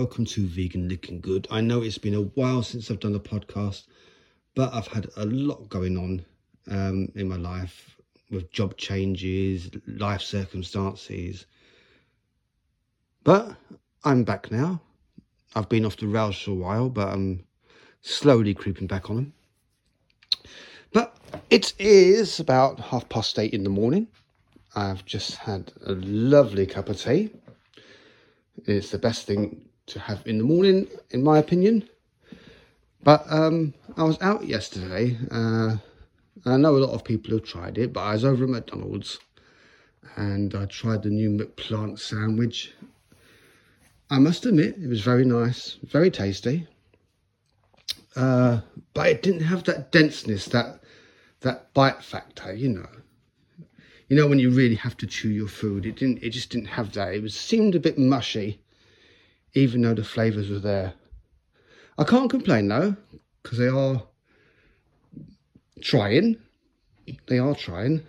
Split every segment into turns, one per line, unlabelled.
Welcome to Vegan Looking Good. I know it's been a while since I've done a podcast, but I've had a lot going on um, in my life with job changes, life circumstances. But I'm back now. I've been off the rails for a while, but I'm slowly creeping back on them. But it is about half past eight in the morning. I've just had a lovely cup of tea. It's the best thing to have in the morning, in my opinion. But um, I was out yesterday. Uh, I know a lot of people have tried it, but I was over at McDonald's and I tried the new McPlant sandwich. I must admit, it was very nice, very tasty. Uh, but it didn't have that denseness, that that bite factor, you know. You know when you really have to chew your food, it didn't. It just didn't have that. It was seemed a bit mushy, even though the flavours were there. I can't complain though, because they are trying. They are trying.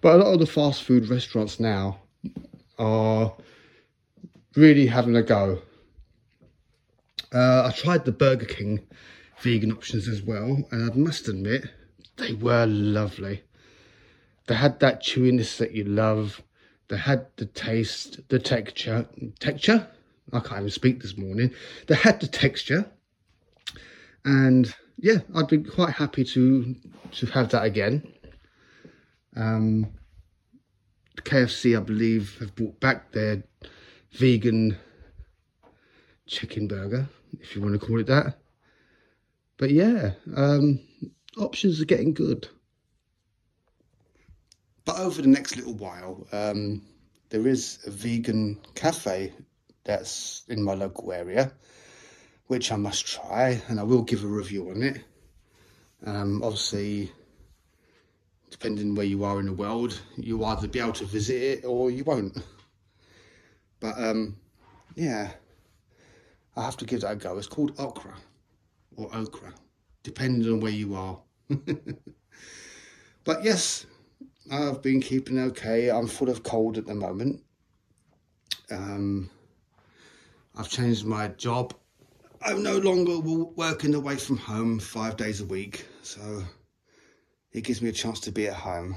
But a lot of the fast food restaurants now are really having a go. Uh, I tried the Burger King vegan options as well, and I must admit, they were lovely. They had that chewiness that you love. They had the taste, the texture. Texture? I can't even speak this morning. They had the texture. And yeah, I'd be quite happy to to have that again. Um, KFC, I believe, have brought back their vegan chicken burger, if you want to call it that. But yeah, um, options are getting good. But over the next little while, um, there is a vegan cafe that's in my local area, which I must try, and I will give a review on it. Um, obviously, depending where you are in the world, you'll either be able to visit it or you won't. But um, yeah, I have to give that a go. It's called Okra or Okra, depending on where you are. but yes, I've been keeping okay. I'm full of cold at the moment. Um, I've changed my job. I'm no longer working away from home five days a week, so it gives me a chance to be at home.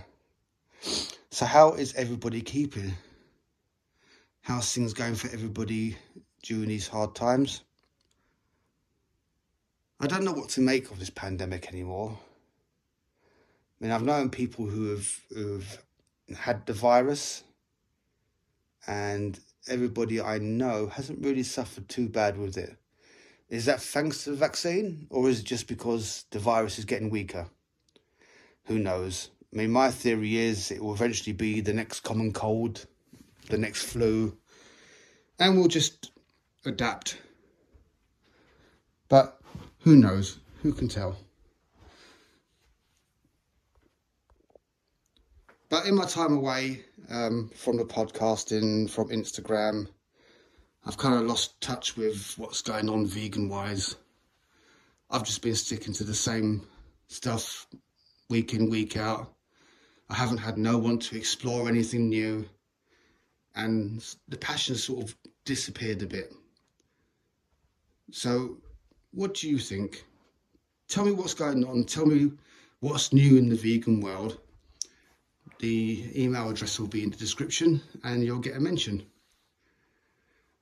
So, how is everybody keeping? How's things going for everybody during these hard times? I don't know what to make of this pandemic anymore. I mean, I've known people who have who've had the virus, and everybody I know hasn't really suffered too bad with it. Is that thanks to the vaccine, or is it just because the virus is getting weaker? Who knows? I mean, my theory is it will eventually be the next common cold, the next flu, and we'll just adapt. But who knows? Who can tell? In my time away um, from the podcasting, from Instagram, I've kind of lost touch with what's going on vegan wise. I've just been sticking to the same stuff week in, week out. I haven't had no one to explore anything new, and the passion sort of disappeared a bit. So, what do you think? Tell me what's going on. Tell me what's new in the vegan world the email address will be in the description and you'll get a mention.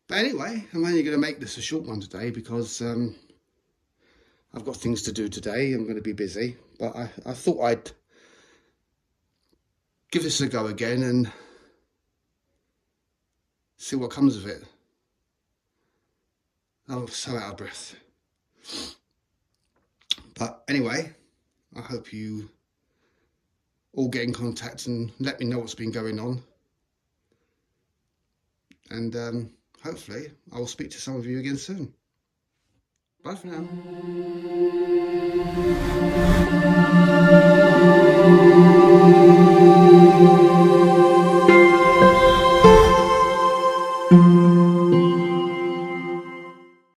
But anyway, I'm only going to make this a short one today because um, I've got things to do today. I'm going to be busy. But I, I thought I'd give this a go again and see what comes of it. I'm so out of breath. But anyway, I hope you all get in contact and let me know what's been going on. And um, hopefully, I will speak to some of you again soon. Bye for now.